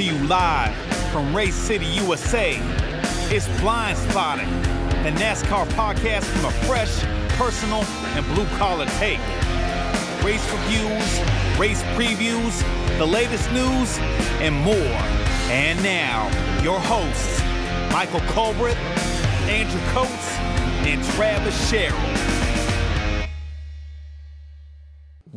to you live from Race City, USA. It's Blind Spotting, the NASCAR podcast from a fresh, personal, and blue collar take. Race reviews, race previews, the latest news, and more. And now, your hosts, Michael Colbert, Andrew Coates, and Travis Sherrill.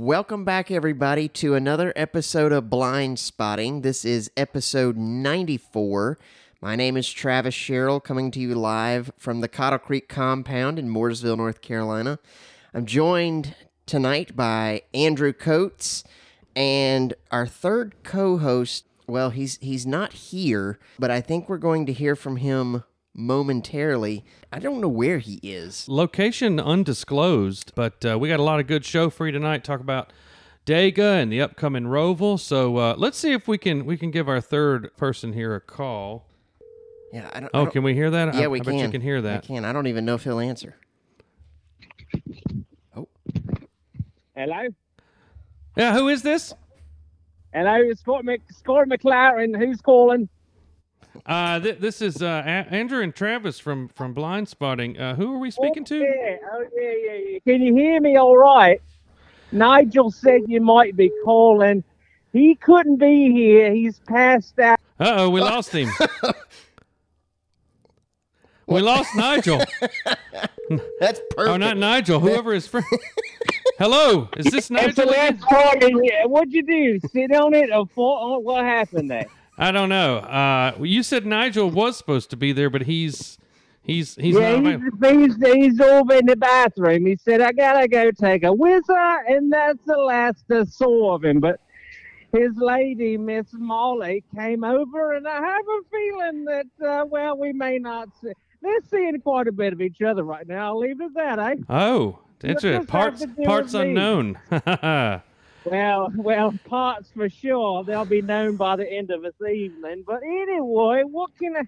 Welcome back, everybody, to another episode of Blind Spotting. This is episode 94. My name is Travis Sherrill, coming to you live from the Cottle Creek compound in Mooresville, North Carolina. I'm joined tonight by Andrew Coates and our third co-host. Well, he's he's not here, but I think we're going to hear from him momentarily. I don't know where he is. Location undisclosed, but uh, we got a lot of good show for you tonight. Talk about Dega and the upcoming Roval. So uh, let's see if we can we can give our third person here a call. Yeah, I don't. I Oh, don't- can we hear that? Yeah, I, we I can. bet you can hear that. I can. I don't even know if he'll answer. Oh. Hello? Yeah, who is this? Hello, it's Scott, Mc, Scott McLaren. Who's calling? Uh, th- this is uh, A- Andrew and Travis from from Blind Spotting. Uh, who are we speaking oh, to? Yeah, oh, yeah, yeah, yeah. Can you hear me all right? Nigel said you might be calling. He couldn't be here. He's passed out. Uh oh, we lost him. we lost Nigel. That's perfect. Oh, not Nigel. Whoever is friend. Hello, is this It's the Nigel? last party. What'd you do? Sit on it or fall on? What happened there? I don't know. Uh, you said Nigel was supposed to be there, but he's he's he's yeah, not. he's, he's, he's over in the bathroom. He said, I gotta go take a whizzer, and that's the last I saw of him. But his lady, Miss Molly, came over, and I have a feeling that, uh, well, we may not see. They're seeing quite a bit of each other right now. I'll leave it at that, eh? Oh, that's What it. does that Parts have to do parts unknown. Well, well, parts for sure. They'll be known by the end of this evening. But anyway, what can I,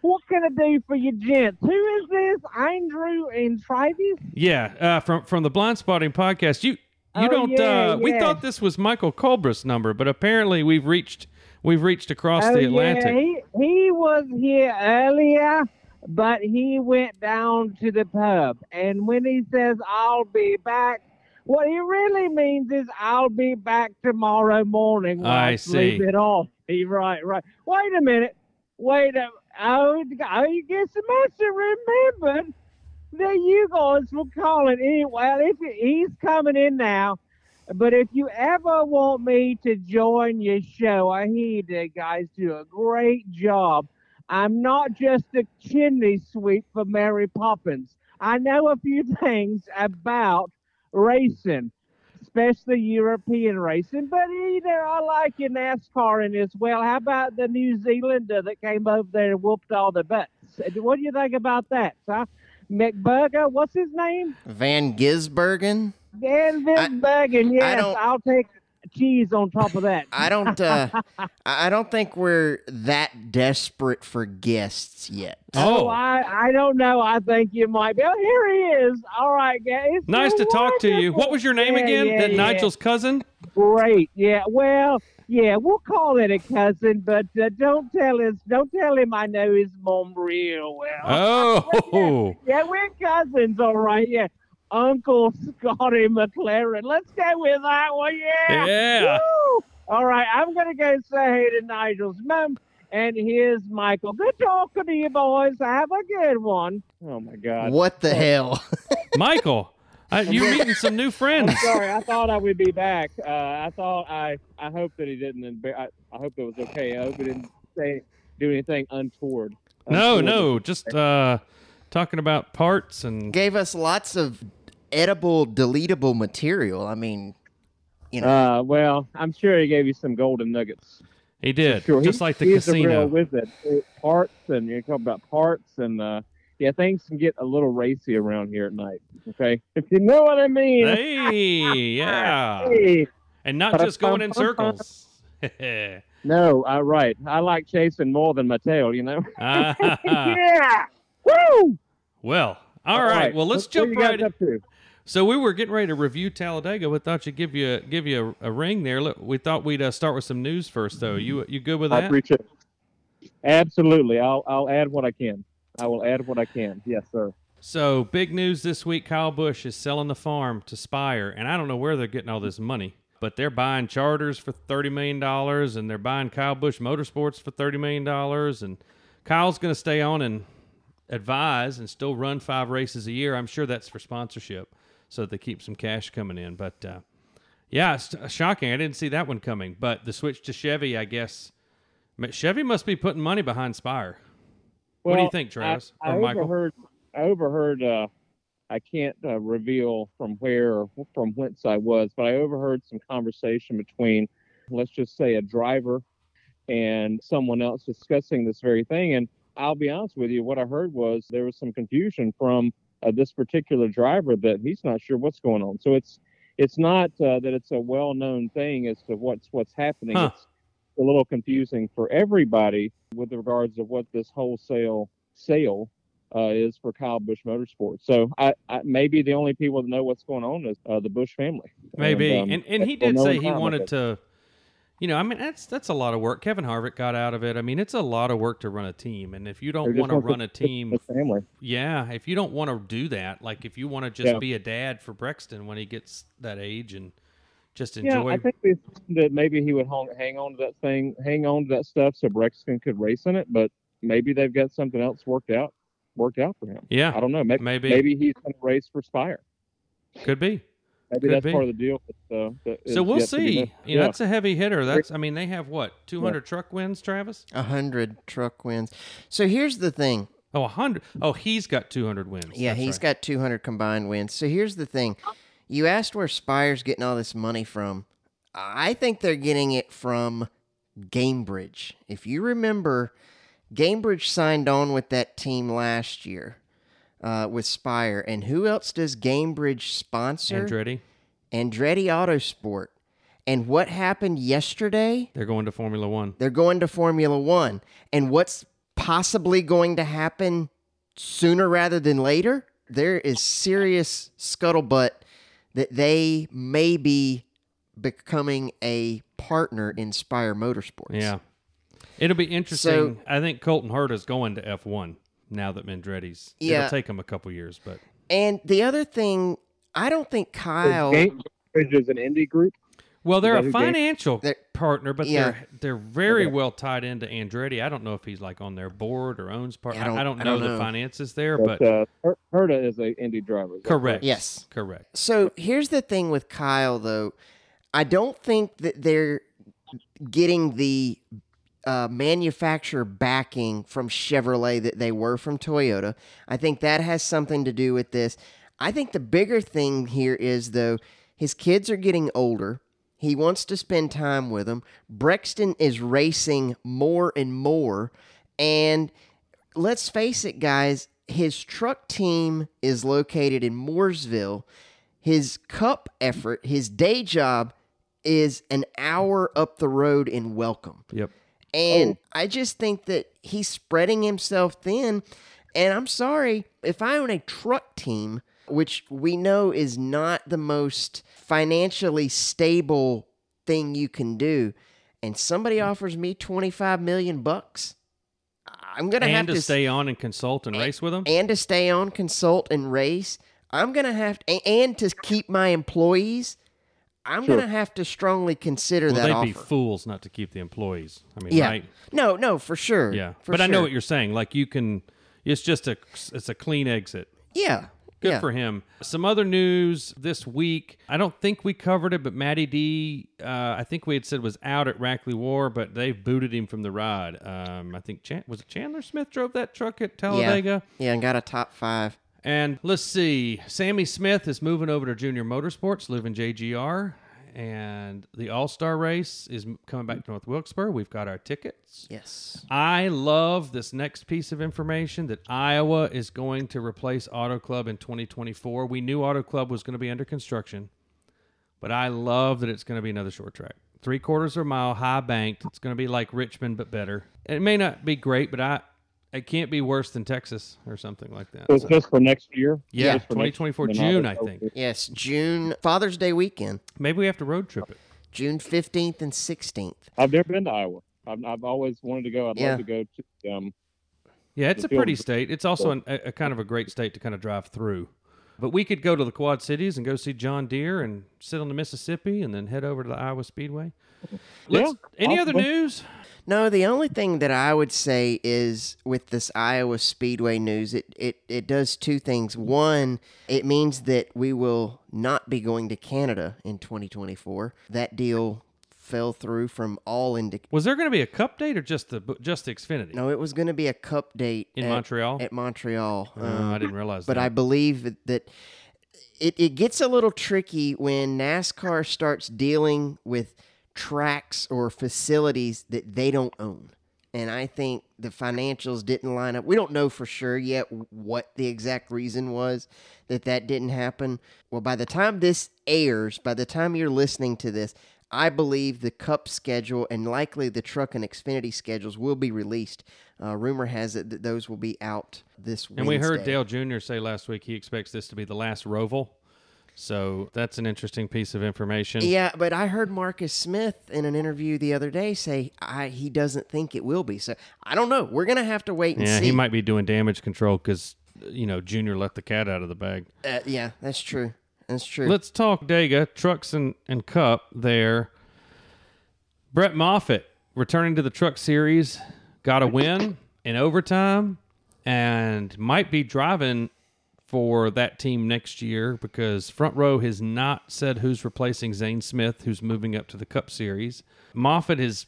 what can I do for you, gents? Who is this? Andrew and Travis? yeah, uh, from from the Blind Spotting podcast. You you Oh, don't. yeah, uh, We thought this was Michael Colbreth's number, but apparently we've reached we've reached across oh, the Atlantic. Yeah, he, he was here earlier, but he went down to the pub. And when he says, I'll be back, what he really means is, I'll be back tomorrow morning. I sleep see. it off. He, right, right. Wait a minute. Wait a Oh, I guess I must have remembered that you guys were calling. Anyway, well, if he's coming in now, but if you ever want me to join your show, I hear you guys do a great job. I'm not just a chimney sweep for Mary Poppins. I know a few things about racing, especially European racing, but you know, I like your NASCARing as well. How about the New Zealander that came over there and whooped all the butts? Uh, what do you think about that, huh? McBurger, what's his name? Van Gisbergen. Van Visbergen, yes, don't- I'll take cheese on top of that. I don't. Uh, I I don't think we're that desperate for guests yet. Oh, I, I don't know. I think you might be. Oh, here he is. All right, guys. nice to talk to you. What was your name Yeah, again? yeah, that yeah. Nigel's cousin? Great. Yeah. Well, yeah. We'll call it a cousin, but uh, don't tell his. Don't tell him I know his mom real well. Oh, yeah, we're cousins. All right. Yeah. Uncle Scotty McLaren. Let's go with that one. Yeah. Yeah. Woo! All right. I'm gonna go say hey to Nigel's mom. And here's Michael. Good talking to you boys. Have a good one. Oh my God. What the hell? Michael, uh, you're meeting some new friends. I'm sorry. I thought I would be back. Uh, I thought I. I hope that he didn't. embar- I, I hope it was okay. I hope he didn't say do anything untoward. No, no, just uh, talking about parts and Gave us lots of edible, deletable material. I mean, you know, Uh, well, I'm sure he gave you some golden nuggets. he did, Sure, just he- like the he's a real casino. wizard. Uh, Parts and you're talking about parts and uh, yeah, things can get a little racy around here at night. Okay, if you know what I mean. Hey, yeah, Hey. and not just going in circles. No, I right. I like chasing more than my tail. You know. Ah, yeah. Woo. Well, all right. Well, let's jump right. up to? So we were getting ready to review Talladega. We thought you'd give you give you a, a ring there. Look, we thought we'd uh, start with some news first, though. You you good with that? I appreciate it. Absolutely. I'll I'll add what I can. I will add what I can. Yes, sir. So big news this week: Kyle Busch is selling the farm to Spire, and I don't know where they're getting all this money, but they're buying charters for thirty million dollars, and they're buying Kyle Busch Motorsports for thirty million dollars, and Kyle's going to stay on and advise and still run five races a year. I'm sure that's for sponsorship, so that they keep some cash coming in. But uh, yeah, it's shocking. I didn't see that one coming. But the switch to Chevy, I guess Chevy must be putting money behind Spire. what do you think, Travis I, or Michael? overheard. I overheard. Uh, I can't uh, reveal from where or from whence I was, but I overheard some conversation between, let's just say, a driver and someone else discussing this very thing. And I'll be honest with you, what I heard was there was some confusion from uh, this particular driver that he's not sure what's going on. So it's it's not uh, that it's a well-known thing as to what's what's happening. Huh. It's a little confusing for everybody with regards to what this wholesale sale uh, is for Kyle Busch Motorsports. So I, I maybe the only people that know what's going on is uh, the Busch family. Maybe, um, and and he did say he wanted to. You know, I mean, that's that's a lot of work. Kevin Harvick got out of it. I mean, it's a lot of work to run a team, and if you don't want to run a team, family. yeah, if you don't want to do that, like if you want to just Yeah. be a dad for Brexton when he gets that age and just enjoy. Yeah. I think that maybe he would hang, hang on to that thing, hang on to that stuff, so Brexton could race in it. But maybe they've got something else worked out, worked out for him. yeah, I don't know. Maybe maybe, maybe he's going to race for Spire. could be. Maybe Could that's be. part of the deal. That, uh, that So we'll yet to be see. known. You know, yeah. that's a heavy hitter. That's I mean, they have what two hundred truck wins, Travis? A hundred truck wins. So here's the thing. Oh, a hundred. Oh, he's got two hundred wins. Yeah, That's he's right. got 200 combined wins. So here's the thing. You asked where Spire's getting all this money from. I think they're getting it from Gainbridge. If you remember, Gainbridge signed on with that team last year uh, with Spire. And who else does Gainbridge sponsor? Andretti. Andretti Autosport. And what happened yesterday? They're going to Formula One. They're going to Formula One. And what's possibly going to happen sooner rather than later? There is serious scuttlebutt that they may be becoming a partner in Spire Motorsports. Yeah. It'll be interesting. So- I think Colton Herta's going to F1 now that Mandretti's. Yeah. It'll take him a couple years, but And the other thing, I don't think Kyle. Gainbridge is an Indy group. well, they're a financial They're- partner, but Yeah. they're they're very Okay. well tied into Andretti. I don't know if he's like on their board or owns part. I I don't- don't, I don't know the know. finances there, But, but uh, Herta is an Indy driver. Is that correct. Yes. correct. So here's the thing with Kyle, though. I don't think that they're getting the uh, manufacturer backing from Chevrolet that they were from Toyota. I think that has something to do with this. I think the bigger thing here is, though, his kids are getting older. He wants to spend time with them. Brexton is racing more and more. And let's face it, guys, his truck team is located in Mooresville. His cup effort, his day job, is an hour up the road in Welcome. Yep. Oh. And I just think that he's spreading himself thin. And I'm sorry, if I own a truck team, which we know is not the most financially stable thing you can do, and somebody mm. offers me 25 million bucks, I'm going to have to to stay on and consult and race with them. and to stay on, consult, and race. I'm gonna have to, and to keep my employees. I'm Sure. gonna have to strongly consider Well, that they'd offer. be fools not to keep the employees. I mean, yeah, right? no, no, for sure. Yeah. for but I know what you're saying. Like you can, it's just a, it's a clean exit. Yeah, Good yeah. for him. Some other news this week. I don't think we covered it, but Matty D, uh, I think we had said was out at Rackley War, but they've booted him from the ride. Um, I think Chan- was it Chandler Smith drove that truck at Talladega. Yeah, and got a top five. And let's see, Sammy Smith is moving over to Junior Motorsports, living JGR, and the All Star race is coming back to North Wilkesboro. We've got our tickets. Yes. I love this next piece of information that Iowa is going to replace Auto Club in 2024. We knew Auto Club was going to be under construction, but I love that it's going to be another short track. Three quarters of a mile, high banked. It's going to be like Richmond, but better. It may not be great, but I, It can't be worse than Texas or something like that. So it's So- just for next year. Yeah, Just for next 2024 June, I think. Yes, June Father's Day weekend, Maybe we have to road trip it. June 15th and 16th. I've never been to Iowa. I've, I've always wanted to go. I'd Yeah. love to go to. Um, Yeah, it's a pretty field- state. It's also an, a, a kind of a great state to kind of drive through. But we could go to the Quad Cities and go see John Deere and sit on the Mississippi and then head over to the Iowa Speedway. Let's, any other news? No, the only thing that I would say is with this Iowa Speedway news, it, it, it does two things. One, it means that we will not be going to Canada in 2024. That deal fell through from all indic. Was there going to be a cup date or just the just the Xfinity No, it was going to be a cup date in at, Montreal? At Montreal. Uh, Um, I didn't realize that. but that. I believe that it, it gets a little tricky when NASCAR starts dealing with tracks or facilities that they don't own. And I think the financials didn't line up. We don't know for sure yet what the exact reason was that that didn't happen. Well, by the time this airs, by the time you're listening to this, I believe the Cup schedule and likely the Truck and Xfinity schedules will be released. Uh, rumor has it that those will be out this week. and we heard Dale Jr. say last week he expects this to be the last Roval. So that's an interesting piece of information. Yeah, but I heard Marcus Smith in an interview the other day say I, he doesn't think it will be. So I don't know. We're gonna have to wait and Yeah, see. he might be doing damage control because you know Junior let the cat out of the bag. Uh, yeah, that's true. That's true. Let's talk Dega trucks and, and Cup there. Brett Moffitt returning to the Truck Series, got a win in overtime, and might be driving for that team next year because Front Row has not said who's replacing Zane Smith, who's moving up to the Cup Series. Moffitt has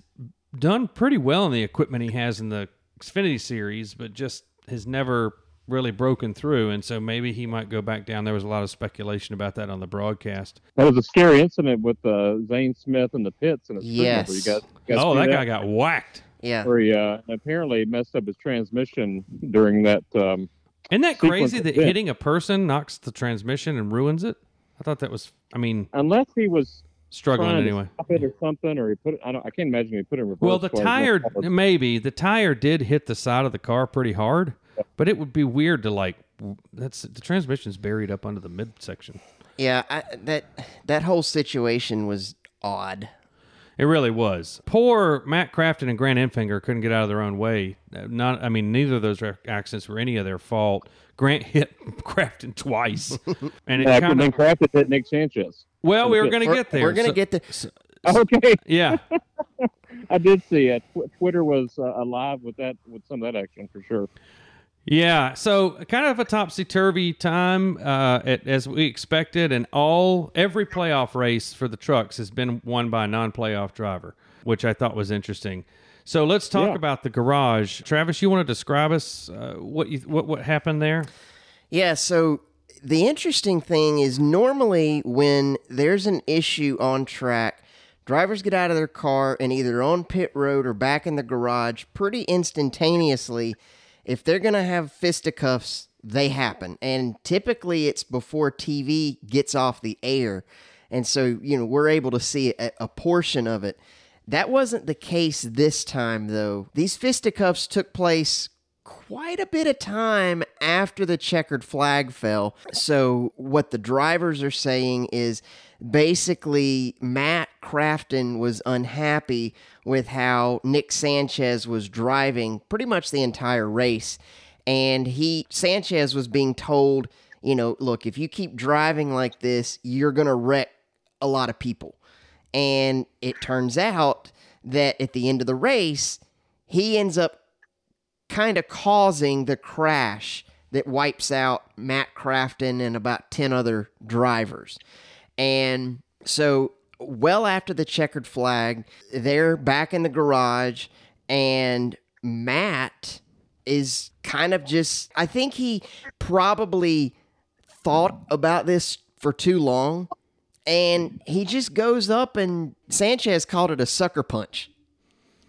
done pretty well in the equipment he has in the Xfinity Series, but just has never really broken through, and so maybe he might go back down. There was a lot of speculation about that on the broadcast. that was a scary incident with uh, Zane Smith and the pits and Yes. You guys, you guys Oh, see that guy got whacked. yeah. Where he uh, apparently messed up his transmission during that. Um, Isn't that crazy that hitting a person knocks the transmission and ruins it? I thought that was, I mean, unless he was struggling trying anyway. stop it or something, or he put it. I don't. I can't imagine he put it in reverse. Well, the tire, maybe the tire did hit the side of the car pretty hard, but it would be weird to like. That's the transmission's buried up under the midsection. Yeah, I, that that whole situation was odd. It really was. Poor Matt Crafton and Grant Enfinger couldn't get out of their own way. Uh, Not, I mean, neither of those accidents were any of their fault. Grant hit Crafton twice, and it Yeah, kind then of. Crafton hit Nick Sanchez. Well, we were going to get there. we're gonna So- get the. Okay, Yeah, I did see it. Twitter was uh, alive with that, with some of that action for sure. Yeah, so kind of a topsy turvy time uh, as we expected, and all every playoff race for the trucks has been won by a non-playoff driver, which I thought was interesting. So let's talk Yeah. about the garage. Travis, you want to describe us uh, what you what what happened there? Yeah, so the interesting thing is normally when there's an issue on track, drivers get out of their car and either on pit road or back in the garage pretty instantaneously. If they're going to have fisticuffs, they happen. And typically it's before TV gets off the air. And so, you know, we're able to see a, a portion of it. That wasn't the case this time, though. These fisticuffs took place quite a bit of time after the checkered flag fell. So, what the drivers are saying is basically Matt Crafton was unhappy with how Nick Sanchez was driving pretty much the entire race. And he, Sanchez was being told, you know, look, if you keep driving like this, you're going to wreck a lot of people. And it turns out that at the end of the race, he ends up kind of causing the crash that wipes out Matt Crafton and about 10 other drivers. And so, well after the checkered flag, they're back in the garage, and Matt is kind of just, I think he probably thought about this for too long. And he just goes up, and Sanchez called it a sucker punch.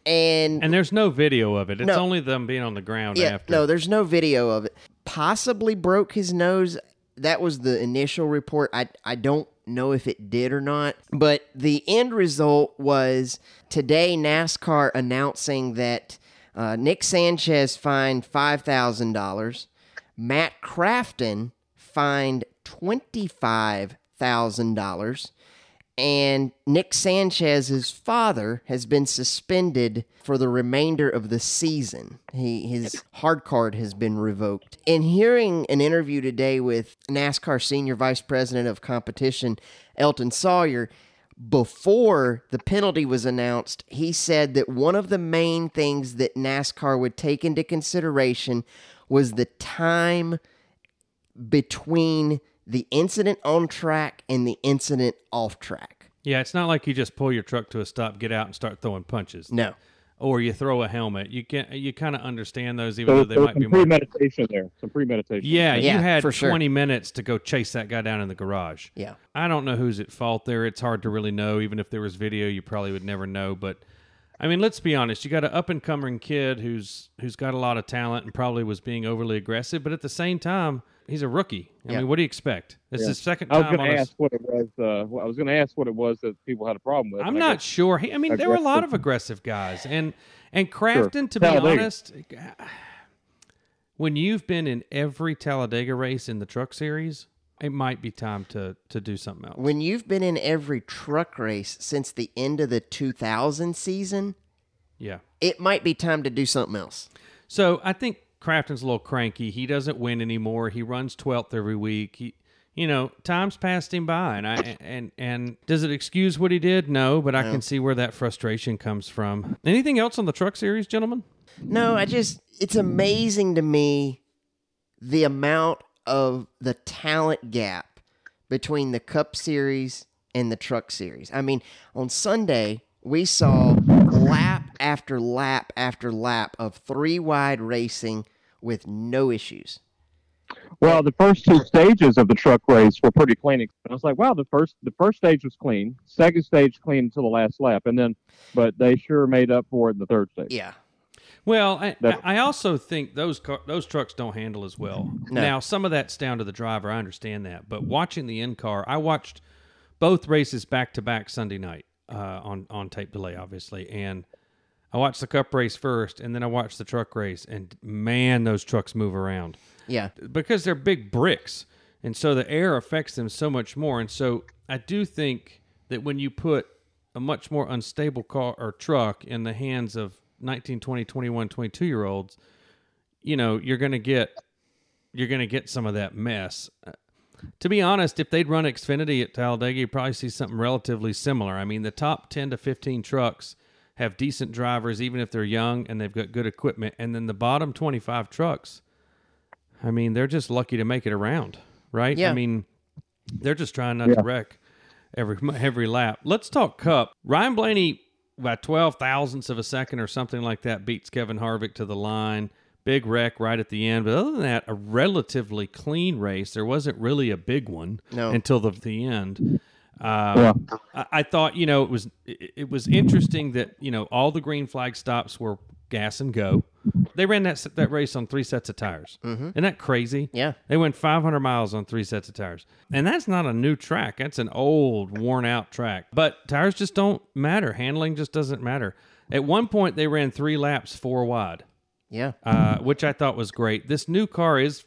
And And there's no video of it. It's No. only them being on the ground yeah, after. no, there's no video of it. Possibly broke his nose. That was the initial report. I I don't know if it did or not, but the end result was today NASCAR announcing that Uh, Nick Sanchez fined five thousand dollars. Matt Crafton fined twenty five thousand dollars. And Nick Sanchez's father has been suspended for the remainder of the season. He his hard card has been revoked. In hearing an interview today with NASCAR Senior Vice President of Competition, Elton Sawyer, before the penalty was announced, he said that one of the main things that NASCAR would take into consideration was the time between the incident on track and the incident off track. Yeah, it's not like you just pull your truck to a stop, get out, and start throwing punches. No. Or you throw a helmet. You can you kind of understand those, even So though they there's might be some more. premeditation there. Some premeditation. Yeah, Yeah, you had for sure. 20 minutes to go chase that guy down in the garage. Yeah. I don't know who's at fault there. It's hard to really know. Even if there was video, you probably would never know. But I mean, let's be honest. You got an up and coming kid who's who's got a lot of talent and probably was being overly aggressive. But at the same time, he's a rookie. I Yeah. mean, what do you expect? It's Yeah. his second I was going to ask what it was. Uh, well, I was going to ask what it was that people had a problem with. I'm not sure. He, I mean, there were a lot of aggressive guys, and and Crafton, to be honest, when you've been in every Talladega race in the Truck Series, it might be time to to do something else. When you've been in every truck race since the end of the 2000 season, yeah. it might be time to do something else. So I think Crafton's a little cranky. He doesn't win anymore. He runs twelfth every week. He, you know, time's passed him by, and I and and does it excuse what he did? No, but I can see where that frustration comes from. Anything else on the Truck Series, gentlemen? No, I just, it's amazing to me the amount of the talent gap between the Cup Series and the Truck Series. I mean, on Sunday, we saw lap after lap after lap of three wide racing with no issues. Well, the first two stages of the truck race were pretty clean. I was like, wow, the first the first stage was clean. Second stage clean until the last lap, and then, but they sure made up for it in the third stage. Yeah. Well, I, I also think those car, those trucks don't handle as well. No. Now, some of that's down to the driver. I understand that, but watching the in car, I watched both races back to back Sunday night uh, on on tape delay, obviously, and I watched the Cup race first, and then I watched the truck race, and man, those trucks move around Yeah. because they're big bricks, and so the air affects them so much more. And so I do think that when you put a much more unstable car or truck in the hands of 19, 20, 21, 22 year olds, you know, you're going to get you're going to get some of that mess. Uh, to be honest, if they'd run Xfinity at Talladega, you'd probably see something relatively similar. I mean, the top 10 to 15 trucks have decent drivers, even if they're young and they've got good equipment. And then the bottom 25 trucks, I mean, they're just lucky to make it around, right? Yeah. I mean, they're just trying not Yeah. to wreck every every lap. Let's talk Cup. Ryan Blaney by twelve thousandths of a second or something like that beats Kevin Harvick to the line. Big wreck right at the end, but other than that, a relatively clean race. There wasn't really a big one No. until the the end. Uh, Yeah. I, I thought you know it was it, it was interesting that you know all the green flag stops were gas and go. They ran that that race on three sets of tires. Mm-hmm. Isn't that crazy? Yeah. They went 500 miles on three sets of tires. And that's not a new track. That's an old, worn out track. But tires just don't matter. Handling just doesn't matter. At one point, they ran three laps four wide, Yeah. uh, which I thought was great. This new car is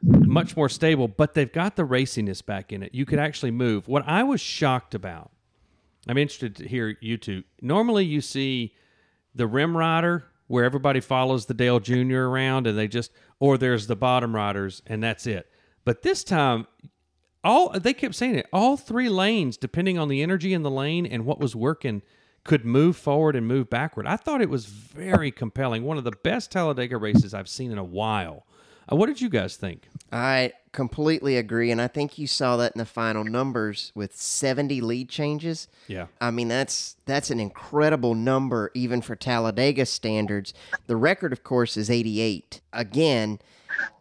much more stable, but they've got the raciness back in it. You could actually move. What I was shocked about, I'm interested to hear you two. Normally, you see the rim rider where everybody follows the Dale Jr. around and they just, or there's the bottom riders and that's it. But this time, all they kept saying it, all three lanes, depending on the energy in the lane and what was working, could move forward and move backward. I thought it was very compelling. One of the best Talladega races I've seen in a while. Uh, what did you guys think? I completely agree. And I think you saw that in the final numbers with 70 lead changes. Yeah. I mean, that's that's an incredible number even for Talladega standards. The record, of course, is 88. Again,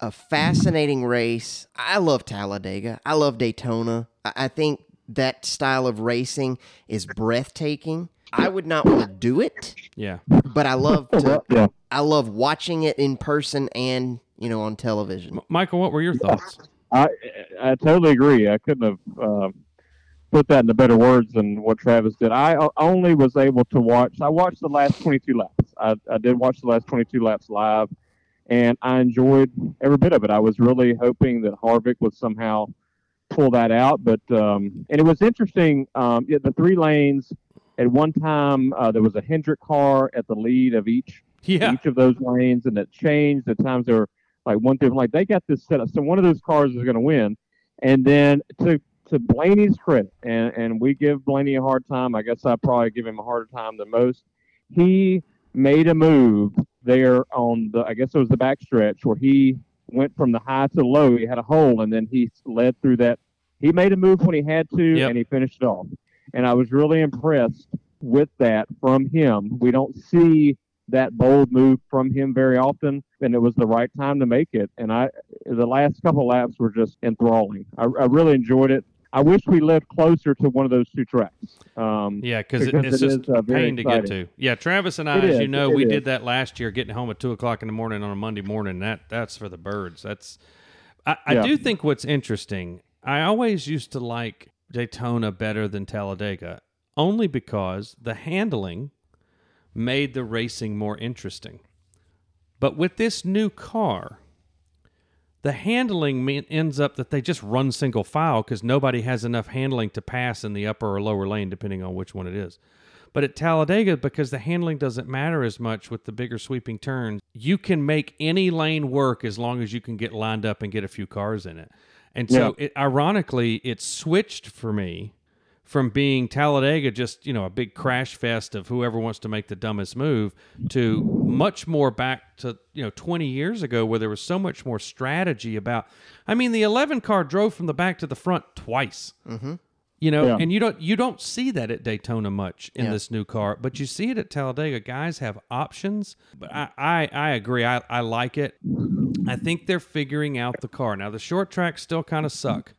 a fascinating race. I love Talladega. I love Daytona. I, I think that style of racing is breathtaking. I would not want to do it, Yeah. but I love to. Yeah. I love watching it in person and you know on television. M- Michael, what were your thoughts? I I totally agree. I couldn't have um, put that into better words than what Travis did. I only was able to watch. I watched the last 22 laps. I, I did watch the last 22 laps live, and I enjoyed every bit of it. I was really hoping that Harvick would somehow pull that out, but um, and it was interesting. Um, yeah, the three lanes. At one time, uh, there was a Hendrick car at the lead of each Yeah. each of those lanes, and it changed. At times they were like one thing, like they got this set up. So one of those cars is going to win, and then to to Blaney's credit, and and we give Blaney a hard time. I guess I probably give him a harder time than most. He made a move there on the, I guess it was the backstretch where he went from the high to the low. He had a hole, and then he led through that. He made a move when he had to, Yep. and he finished it off. And I was really impressed with that from him. We don't see that bold move from him very often, and it was the right time to make it. And I, the last couple laps were just enthralling. I, I really enjoyed it. I wish we lived closer to one of those two tracks. Um, Yeah, because it, Because it's it just is, uh, a pain to get to. Yeah, Travis and I, It as is, you know, we is. did that last year, getting home at two o'clock in the morning on a Monday morning. That that's for the birds. That's I, I Yeah. do think what's interesting. I always used to like Daytona better than Talladega, only because the handling made the racing more interesting. But with this new car, the handling ends up that they just run single file because nobody has enough handling to pass in the upper or lower lane, depending on which one it is. But at Talladega, because the handling doesn't matter as much with the bigger sweeping turns, you can make any lane work as long as you can get lined up and get a few cars in it. And so, it, ironically, it switched for me from being Talladega just, you know, a big crash fest of whoever wants to make the dumbest move to much more back to, you know, 20 years ago where there was so much more strategy about I mean, the 11 car drove from the back to the front twice. Mm-hmm. You know, Yeah. and you don't you don't see that at Daytona much in this new car, but you see it at Talladega. Guys have options. But I I, I agree. I, I like it. I think they're figuring out the car. Now the short tracks still kind of suck.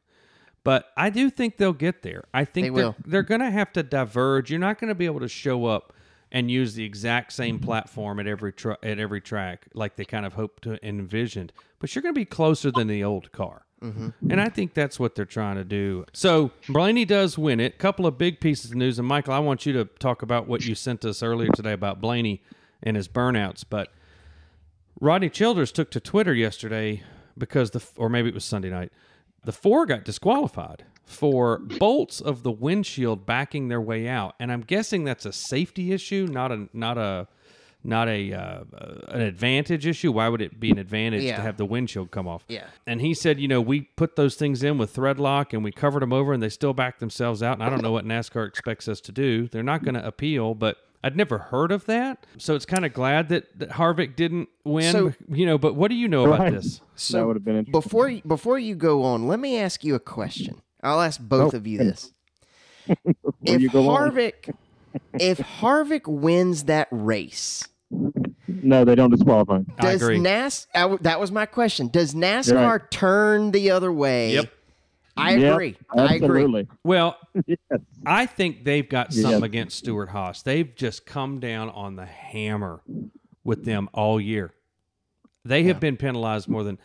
But I do think they'll get there. I think They they're, will. they're going to have to diverge. You're not going to be able to show up and use the exact same mm-hmm. platform at every at every track like they kind of hoped to envisioned. But you're going to be closer than the old car. Mm-hmm. And I think that's what they're trying to do. So Blaney does win it. Couple of big pieces of news. And Michael, I want you to talk about what you sent us earlier today about Blaney and his burnouts. But Rodney Childers took to Twitter yesterday because the or maybe it was Sunday night. The four got disqualified for bolts of the windshield backing their way out, and I'm guessing that's a safety issue, not a not a not a uh, an advantage issue. Why would it be an advantage Yeah. to have the windshield come off? Yeah. And he said, you know, we put those things in with thread lock and we covered them over, and they still back themselves out. And I don't know what NASCAR expects us to do. They're not going to appeal, but. I'd never heard of that, so it's kind of glad that, that Harvick didn't win. So- you know, but what do you know about Right. this? So that would have been interesting. before you, before you go on, let me ask you a question. I'll ask both Oh, of you this. If you. Harvick if Harvick wins that race, No, they don't disqualify. him. I does agree. NAS I w- that was my question. Does NASCAR right. turn the other way? Yep. I Yep, agree. I agree. Absolutely. Well, Yes. I think they've got Yes. something against Stewart-Haas. They've just come down on the hammer with them all year. They have been penalized more than.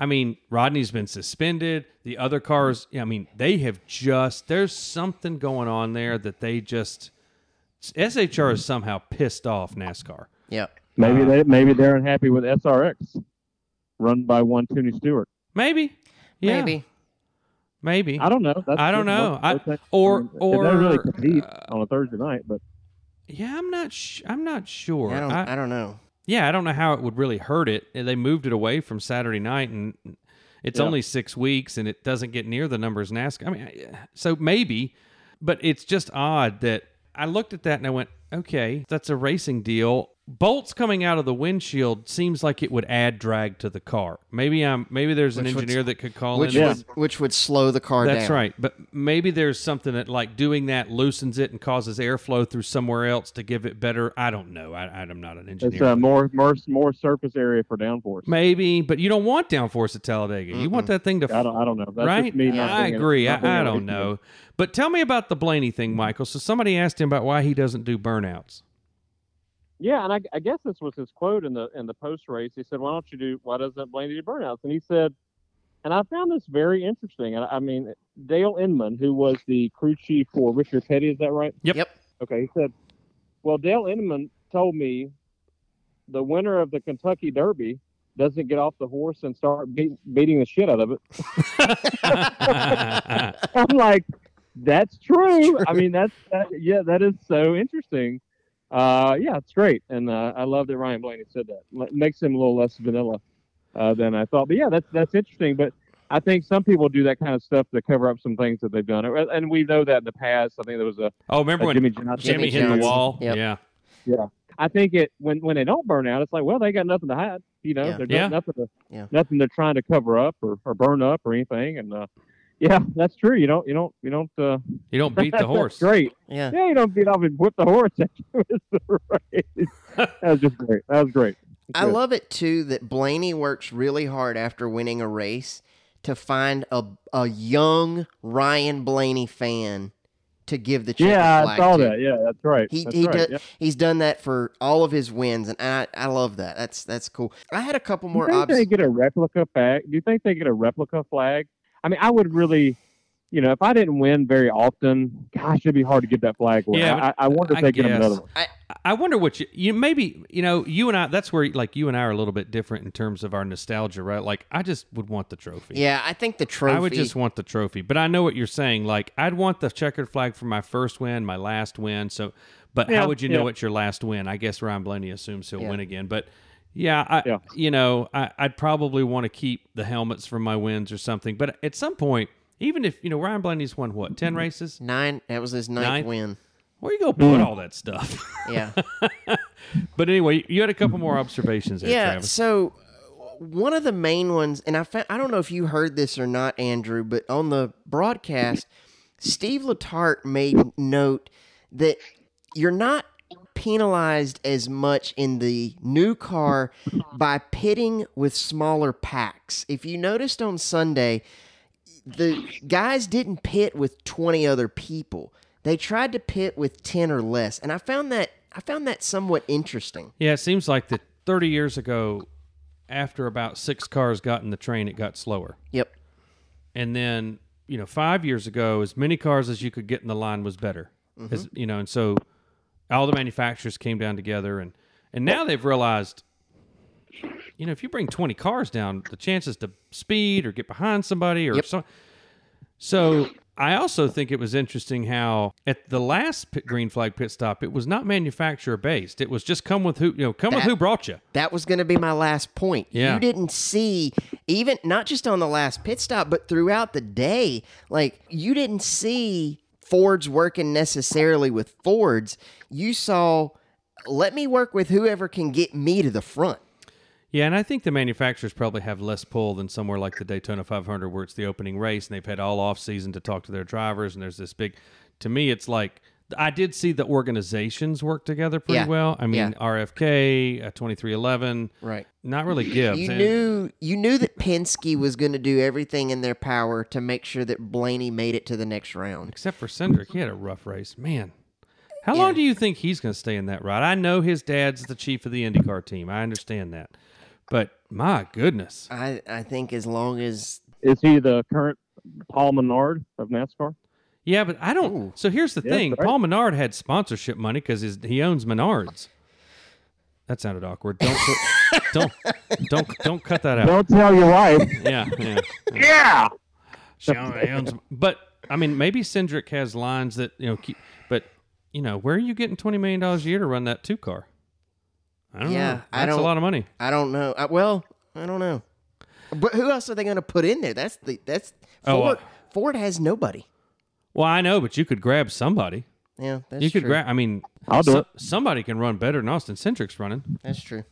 I mean, Rodney's been suspended. The other cars, I mean, they have just. There's something going on there that they just. SHR is somehow pissed off NASCAR. Yep. Maybe Uh, they maybe they're unhappy with SRX, run by one Tony Stewart. Maybe. Yeah. Maybe. Maybe. I don't know. That's I don't know. I- that's- or- I mean, they really compete uh, on a Thursday night, but Yeah, I'm not. Sh- I'm not sure. I don't I- I don't know. Yeah, I don't know how it would really hurt it. They moved it away from Saturday night, and it's Yeah. only six weeks, and it doesn't get near the numbers NASCAR. I mean, so maybe, but it's just odd that I looked at that and I went, okay, that's a racing deal. Bolts coming out of the windshield seems like it would add drag to the car. Maybe I'm. Maybe there's an Which would- engineer that could call Which in. Yeah. would which would slow the car That's down. right. But maybe there's something that like doing that loosens it and causes airflow through somewhere else to give it better. I don't know. I, I'm not an engineer. it's uh, more more more surface area for downforce. Maybe, but you don't want downforce at Talladega. You want that thing to I don't I don't know. That's right? just me not I being a- agree. not being I, I a don't know. But tell me about the Blaney thing, Michael. So somebody asked him about why he doesn't do burnouts. Yeah, and I, I guess this was his quote in the in the post race. He said, "Why don't you do? Why doesn't Blaney do burnouts?" And he said, and I found this very interesting. And I mean, Dale Inman, who was the crew chief for Richard Petty, is that right? Yep. Yep. Okay, he said, "Well, Dale Inman told me the winner of the Kentucky Derby doesn't get off the horse and start beat, beating the shit out of it." I'm like, "That's true. I mean, that's that, yeah, that is so interesting." Uh, yeah, it's great, and uh, I love that Ryan Blaney said that. L- makes him a little less vanilla uh, than I thought. But yeah, that's that's interesting. But I think some people do that kind of stuff to cover up some things that they've done, and we know that in the past. I think there was a, oh, remember a when Jimmie Johnson. Jimmy, Jimmy hit the wall? Yep. Yeah. I think it when when they don't burn out, it's like well they got nothing to hide. You know, Yeah. they're Yeah. nothing to Yeah. nothing they're trying to cover up or, or burn up or anything. And uh, yeah, that's true. You don't you don't you don't uh, You don't beat the horse. great. Yeah. Yeah, you don't beat up and whip the horse after it's the race. that was just great. That was great. I Good. love it too that Blaney works really hard after winning a race to find a a young Ryan Blaney fan to give the checkered Yeah, I flag saw to. that. Yeah, that's right. He that's he right. does, yeah. he's done that for all of his wins, and I I love that. That's that's cool. I had a couple Do more you think obs- they get a replica flag? Do you think they get a replica flag? I mean, I would really, you know, if I didn't win very often, gosh, it'd be hard to get that flag away. Yeah, I, I wonder if I they get him another one. I wonder what you you maybe you know you and I that's where like you and I are a little bit different in terms of our nostalgia, right? Like I just would want the trophy. Yeah, I think the trophy. I would just want the trophy, but I know what you're saying. Like I'd want the checkered flag for my first win, my last win. So, but Yeah, how would you know it's your last win? I guess Ryan Blaney assumes he'll Yeah. win again, but yeah, I, Yeah. you know, I, I'd probably want to keep the helmets from my wins or something. But at some point, even if you know Ryan Blaney's won what ten races, nine. That was his ninth, Ninth? win. where you go put all that stuff? Yeah. but anyway, you had a couple more observations there, yeah. Travis. So uh, one of the main ones, and I fa- I don't know if you heard this or not, Andrew, but on the broadcast, Steve Letarte made note that you're not penalized as much in the new car by pitting with smaller packs. If you noticed on Sunday, the guys didn't pit with 20 other people. They tried to pit with 10 or less. And I found that I found that somewhat interesting. Yeah, it seems like that 30 years ago, after about six cars got in the train, it got slower. Yep. And then, you know, five years ago, as many cars as you could get in the line was better. Mm-hmm. As, you know, and so all the manufacturers came down together, and and now they've realized, you know, if you bring 20 cars down, the chances to speed or get behind somebody or Yep. so. So I also think it was interesting how at the last pit, green flag pit stop, it was not manufacturer based. It was just come with who, you know, come with who brought you. That was going to be my last point. Yeah. You didn't see, even not just on the last pit stop, but throughout the day, like you didn't see Fords working necessarily with Fords. You saw, let me work with whoever can get me to the front. Yeah, and I think the manufacturers probably have less pull than somewhere like the Daytona 500, where it's the opening race and they've had all off season to talk to their drivers, and there's this big. To me, it's like I did see the organizations work together pretty Yeah. well. I mean, Yeah. RFK, uh, 23XI, Right. not really Gibbs. You and- knew you knew that Penske was going to do everything in their power to make sure that Blaney made it to the next round. except for Cindric, he had a rough race, man. How long do you think he's going to stay in that ride? I know his dad's the chief of the IndyCar team. I understand that, but my goodness, I I think as long as Is he the current Paul Menard of NASCAR? Yeah, but I don't. Ooh. So here's the Yeah, thing: right. Paul Menard had sponsorship money because he owns Menards. That sounded awkward. Don't put, don't don't don't cut that out. Don't tell your wife. Yeah, yeah. yeah. She owns, but I mean, maybe Cindric has lines that you know. Keep, but you know, where are you getting twenty million dollars a year to run that two car? I don't Yeah, know. I That's a don't- lot of money. I don't know. I, well, I don't know. But who else are they going to put in there? That's the that's Oh, Ford. uh, Ford has nobody. Well, I know, but you could grab somebody. Yeah, that's you could true. grab. I mean, I'll do so- it. Somebody can run better than Austin Cindric's running. That's true.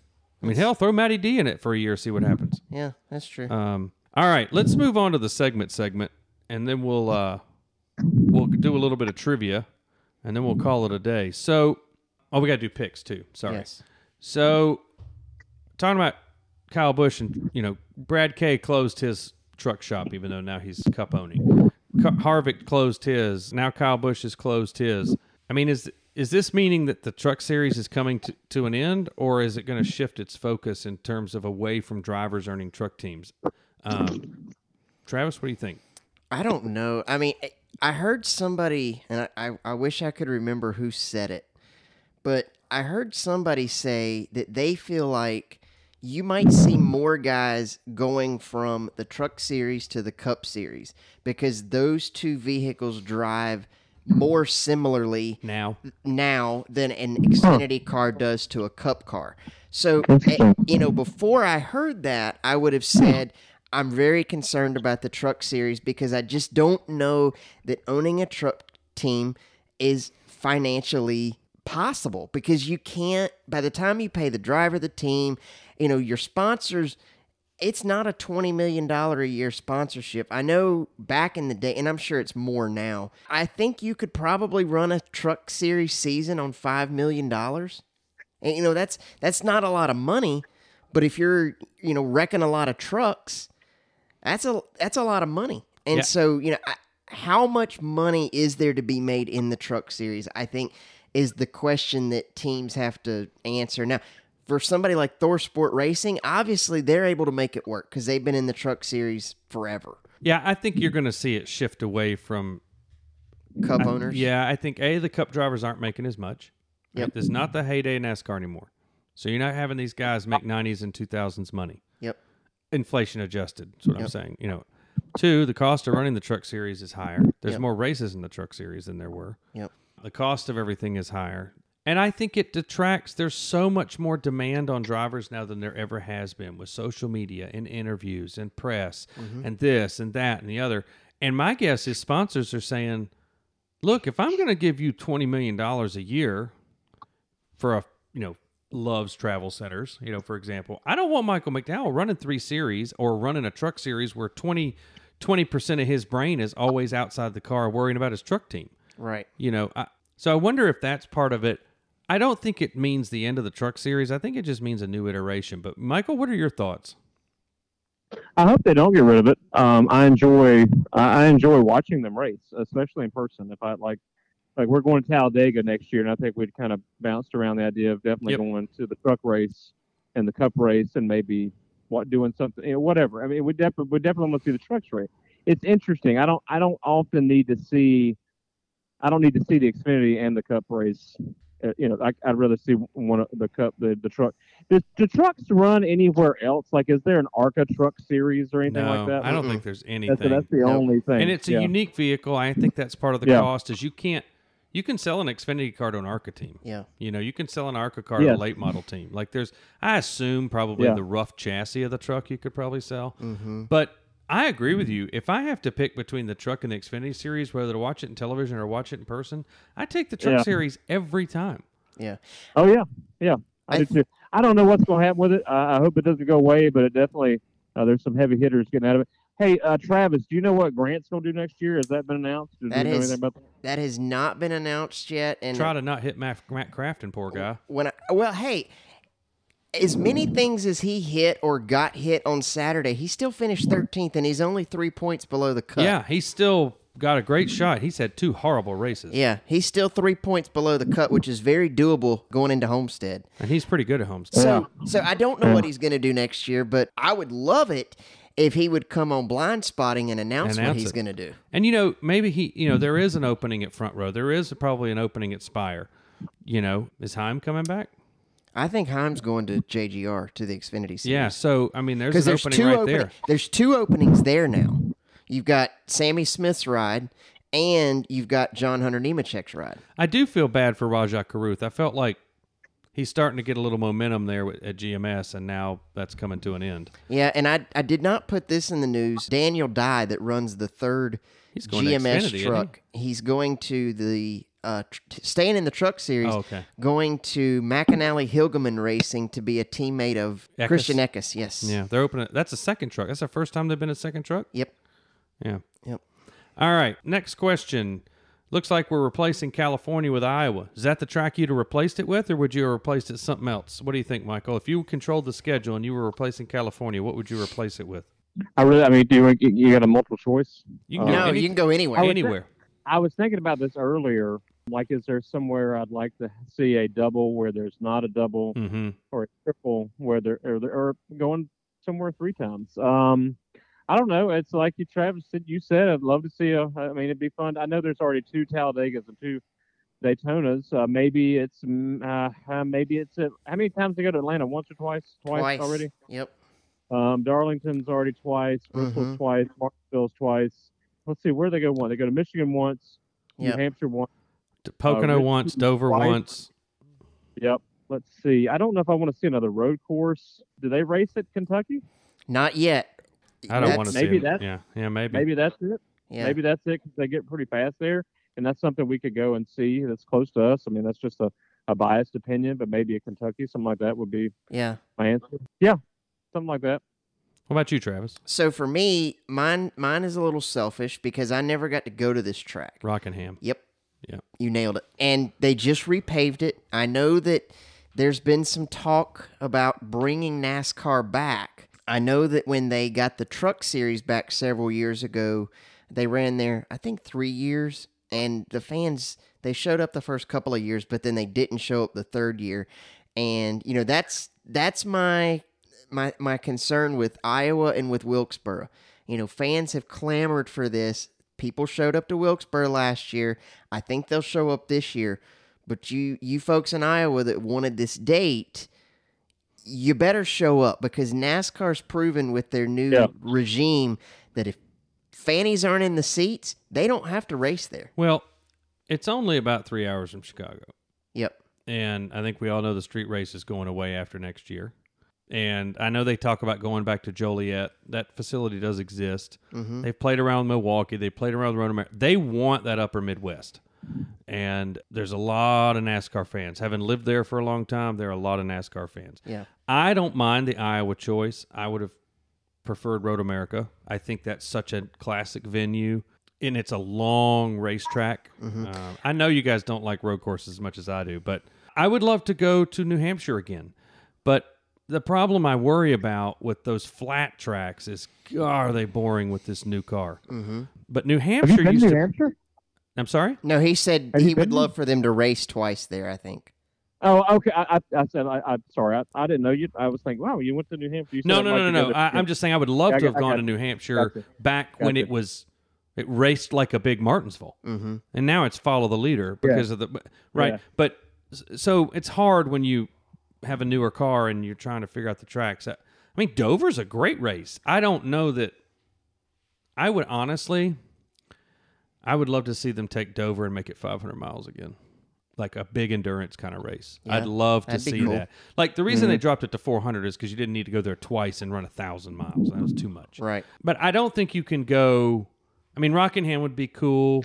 I mean, hell, throw Matty D in it for a year, see what happens. Yeah, that's true. Um, all right, let's move on to the segment segment, and then we'll uh, we'll do a little bit of trivia, and then we'll call it a day. So, oh, we got to do picks too. Sorry. yes. So, talking about Kyle Busch, and you know, Brad K closed his truck shop, even though now he's cup owning. Ca- Harvick closed his. Now Kyle Busch has closed his. I mean, is is this meaning that the truck series is coming to, to an end, or is it going to shift its focus in terms of away from drivers earning truck teams? Um, Travis, what do you think? I don't know. I mean, I heard somebody, and I, I, I wish I could remember who said it, but I heard somebody say that they feel like you might see more guys going from the truck series to the cup series because those two vehicles drive more similarly Now, now than an Xfinity car does to a cup car. So, eh, you know, before I heard that, I would have said, I'm very concerned about the truck series because I just don't know that owning a truck team is financially possible because you can't, by the time you pay the driver, the team, you know, your sponsors, it's not a $20 million a year sponsorship. I know back in the day, and I'm sure it's more now, I think you could probably run a truck series season on $5 million. And, you know, that's that's not a lot of money, but if you're, you know, wrecking a lot of trucks, that's a that's a lot of money. And Yeah. so, you know, I, how much money is there to be made in the truck series? I think is the question that teams have to answer. Now, for somebody like ThorSport Racing, obviously they're able to make it work because they've been in the truck series forever. yeah, I think you're going to see it shift away from. Cup owners, Yeah, I think a the Cup drivers aren't making as much. Yep. It's not the heyday of NASCAR anymore. So you're not having these guys make 90s and 2000s money. Yep. inflation adjusted. That's what I'm saying. You know, two, the cost of running the truck series is higher. There's Yep. more races in the truck series than there were. Yep. The cost of everything is higher. And I think it detracts. There's so much more demand on drivers now than there ever has been with social media and interviews and press mm-hmm. and this and that and the other. And my guess is sponsors are saying, look, if I'm going to give you $20 million a year for a, you know, loves travel centers, you know, for example, I don't want Michael McDowell running three series or running a truck series where 20, 20% of his brain is always outside the car worrying about his truck team. right. You know, I, so I wonder if that's part of it. I don't think it means the end of the truck series. I think it just means a new iteration. But Michael, what are your thoughts? I hope they don't get rid of it. Um, I enjoy I enjoy watching them race, especially in person. If I like, like we're going to Talladega next year, and I think we'd kind of bounced around the idea of definitely Yep. going to the truck race and the Cup race, and maybe what doing something, you know, whatever. I mean, we definitely we definitely want to see the trucks race. It's interesting. I don't I don't often need to see. I don't need to see the Xfinity and the Cup race. Uh, you know, I, I'd rather see one of the Cup, the the truck. Does do trucks run anywhere else? Like, is there an ARCA truck series or anything no, like that? I don't Mm-mm. think there's anything. that's the Nope. only thing. and it's a yeah. unique vehicle. I think that's part of the Yeah. cost is you can't you can sell an Xfinity car to an ARCA team. Yeah. You know, you can sell an ARCA car to a late model team. Like there's I assume probably Yeah. the rough chassis of the truck you could probably sell. Mm-hmm. But I agree with you. If I have to pick between the truck and the Xfinity series, whether to watch it in television or watch it in person, I take the truck Yeah. series every time. Yeah. Oh yeah, yeah. I, I do too. I don't know what's going to happen with it. I, I hope it doesn't go away, but it definitely uh, there's some heavy hitters getting out of it. Hey, uh, Travis, do you know what Grant's going to do next year? Has that been announced? Do That you know is- anything about that? That has not been announced yet. And Try to not hit Matt, Matt Crafton, poor guy. when I, well, hey, as many things as he hit or got hit on Saturday, he still finished 13th, and he's only three points below the cut. Yeah, he's still got a great shot. He's had two horrible races. Yeah, he's still three points below the cut, which is very doable going into Homestead. And he's pretty good at Homestead. So, so I don't know what he's going to do next year, but I would love it if he would come on blind spotting and announce, what he's going to do. And you know, maybe he, you know, there is an opening at front row. There is probably an opening at Spire. You know, is Heim coming back? I think Heim's going to JGR to the Xfinity Series. Yeah. So I mean, there's an there's opening two right opening- there. There's two openings there now. You've got Sammy Smith's ride, and you've got John Hunter Nemechek's ride. I do feel bad for Rajah Caruth. I felt like he's starting to get a little momentum there at GMS, and now that's coming to an end. Yeah, and I I did not put this in the news. Daniel Dye that runs the third He's going to GMS isn't he? truck. He's going to the uh, tr- staying in the truck series. Oh, okay. Going to McAnally Hilgeman Racing to be a teammate of Eckes? Christian Eckes. Yes. Yeah, they're opening. That's a second truck. That's the first time they've been a second truck. Yep. Yeah. Yep. All right. Next question. Looks like we're replacing California with Iowa. Is that the track you'd have replaced it with, or would you have replaced it with something else? What do you think, Michael? If you controlled the schedule and you were replacing California, what would you replace it with? I really, I mean, do you, you got a multiple choice? You can Uh, go No, any- you can go anywhere. would anywhere. I was thinking about this earlier. Like, is there somewhere I'd like to see a double where there's not a double, Mm-hmm. or a triple where there, are or, there- or going somewhere three times? Um, I don't know. It's like you, Travis, said. You said I'd love to see a. I mean, it'd be fun. I know there's already two Talladegas and two Daytonas. Uh, maybe it's mm, uh, uh, maybe it's uh, how many times they go to Atlanta? Once or twice? Twice, already. Yep. Um, Darlington's already twice. Bristol's Mhm. twice. Martinsville's twice. Let's see where they go. One. They go to Michigan once. Yep. New Hampshire once. D- Pocono uh, Richmond once, Dover twice. once. Yep. Let's see. I don't know if I want to see another road course. Do they race at Kentucky? Not yet. I don't That's- want to see maybe him. that's- Yeah, yeah, maybe. Maybe that's it. Yeah. Maybe that's it 'cause they get pretty fast there, and that's something we could go and see. That's close to us. I mean, that's just a, a biased opinion, but maybe a Kentucky, something like that would be Yeah. my answer. Yeah, something like that. What about you, Travis? So for me, mine mine is a little selfish because I never got to go to this track. Rockingham. Yep. Yeah. You nailed it. And they just repaved it. I know that there's been some talk about bringing NASCAR back. I know that when they got the truck series back several years ago, they ran there, I think, three years. And the fans, they showed up the first couple of years, but then they didn't show up the third year. And, you know, that's that's my my my concern with Iowa and with Wilkesboro. You know, fans have clamored for this. People showed up to Wilkesboro last year. I think they'll show up this year. But you you folks in Iowa that wanted this date, you better show up because NASCAR's proven with their new Yeah. regime that if fannies aren't in the seats, they don't have to race there. Well, it's only about three hours from Chicago. Yep. And I think we all know the street race is going away after next year. And I know they talk about going back to Joliet. That facility does exist. Mm-hmm. They've played around Milwaukee. They played around with Road America. They want that upper Midwest. And there's a lot of NASCAR fans. Having lived there for a long time, there are a lot of NASCAR fans. Yeah. I don't mind the Iowa choice. I would have preferred Road America. I think that's such a classic venue, and it's a long racetrack. Mm-hmm. Uh, I know you guys don't like road courses as much as I do, but I would love to go to New Hampshire again. But the problem I worry about with those flat tracks is, God, are they boring with this new car? Mm-hmm. But New Have you Hampshire used to to. Hampshire? I'm sorry. No, he said Have he would been? love for them to race twice there, I think. Oh, okay. I, I, I said I, I'm sorry. I, I didn't know you. I was thinking, wow, you went to New Hampshire. You No, said no, like no, no, no. I, I'm just saying I would love I to have I gone to. New Hampshire Gotcha. back when it was it raced like a big Martinsville, Mm-hmm. and now it's follow the leader Yeah. because of the right. Yeah. But so it's hard when you have a newer car and you're trying to figure out the tracks. I, mean, Dover's a great race. I don't know that. I would honestly, I would love to see them take Dover and make it 500 miles again. Like a big endurance kind of race. Yeah, I'd love to see cool. that. Like the reason they mm-hmm. dropped it to 400 is because you didn't need to go there twice and run a thousand miles. That was too much. Right. But I don't think you can go. I mean, Rockingham would be cool.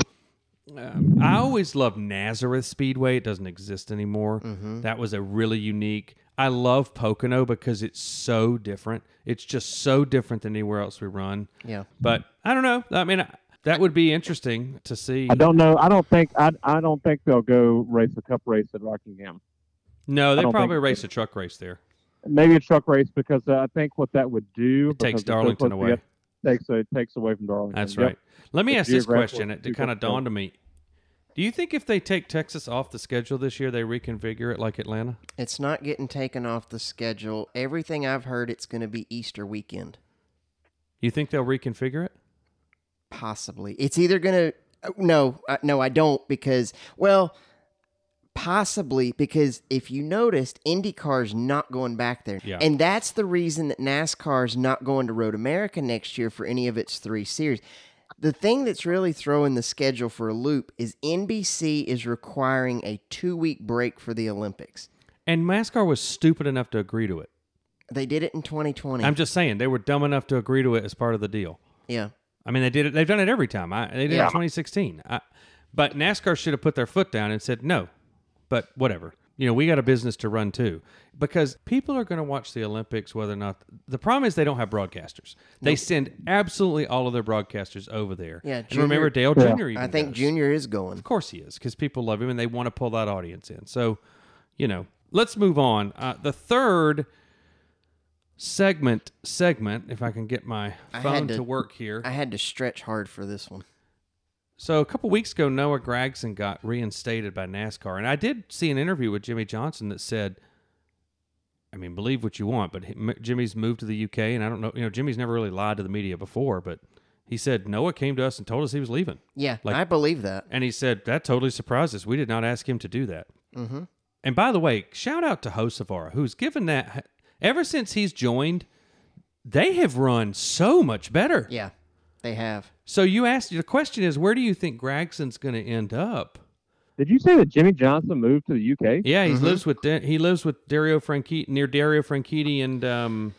Um, I always loved Nazareth Speedway. It doesn't exist anymore. That was a really unique. I love Pocono because it's so different. It's just so different than anywhere else we run. Yeah. But I don't know. I mean, that would be interesting to see. I don't know. I don't think. I, I don't think they'll go race a cup race at Rockingham. No, they I probably think- race a truck race there. Maybe a truck race because uh, I think what that would do It takes because it's so Darlington close away. Together, Takes it takes away from Darlington. That's Yep. right. Let me The ask this question. It, it kind of geographical- dawned on me. Do you think if they take Texas off the schedule this year, they reconfigure it like Atlanta? It's not getting taken off the schedule. Everything I've heard, it's going to be Easter weekend. You think they'll reconfigure it? Possibly. It's either going to. No, uh, no, I don't because, well, possibly because if you noticed, IndyCar's not going back there. Yeah. And that's the reason that NASCAR's not going to Road America next year for any of its three series. The thing that's really throwing the schedule for a loop is NBC is requiring a two week break for the Olympics. And NASCAR was stupid enough to agree to it. They did it in 2020. I'm just saying they were dumb enough to agree to it as part of the deal. yeah. I mean, they did it. They've done it every time. I, they did it in 2016. I, but NASCAR should have put their foot down and said no. But whatever. You know, we got a business to run too, because people are going to watch the Olympics whether or not. The problem is they don't have broadcasters. They send absolutely all of their broadcasters over there. Yeah, and remember Dale Yeah. Jr. Even I think does. Junior is going. Of course he is, because people love him and they want to pull that audience in. So, you know, let's move on. Uh, the third segment, segment, if I can get my I phone to, to- work here. I had to stretch hard for this one. So a couple weeks ago, Noah Gragson got reinstated by NASCAR, and I did see an interview with Jimmie Johnson that said I mean, believe what you want, but he- M- Jimmie's moved to the UK, and I don't know. You know, Jimmie's never really lied to the media before, but he said Noah came to us and told us he was leaving, Yeah, Like- I believe that. and he said that totally surprised us. We did not ask him to do that. Mm-hmm. And by the way, shout out to Hocevar, who's given that ever since he's joined. They have run so much better. Yeah, they have. So you asked the question is where do you think Gragson's going to end up? Did you say that Jimmie Johnson moved to the UK? Yeah, he lives with he lives with Dario Franchitti near Dario Franchitti and um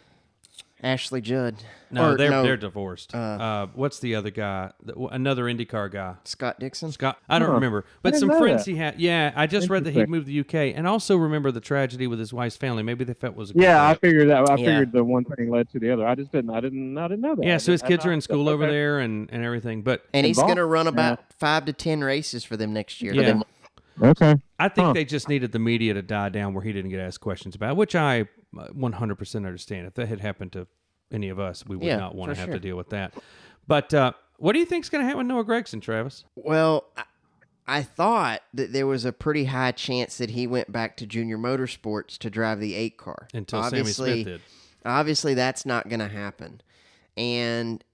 Ashley Judd. no Or, they're no, they're divorced. Uh, what's the other guy? The- Another IndyCar guy. Scott Dixon. Scott, I don't Huh. remember, but didn't some know friends that. he had. Yeah, I just read that he Interesting. moved to the UK, and also remember the tragedy with his wife's family. Maybe they felt was a good Yeah, I figured that. I Yeah. figured the one thing led to the other. I just didn't. I didn't. I didn't know that. yeah. So his kids are in school over okay. there and and everything. But And he's Involved? going to run about Yeah. five to ten races for them next year. yeah, Okay. I think Huh. they just needed the media to die down where he didn't get asked questions about, which I uh, 100% understand. If that had happened to any of us, we would Yeah, not want to have sure. to deal with that. But uh, what do you think's going to happen with Noah Gragson, Travis? Well, I, I thought that there was a pretty high chance that he went back to Junior Motorsports to drive the eight car. Until obviously, Sammy Smith did. Obviously, that's not going to happen. And,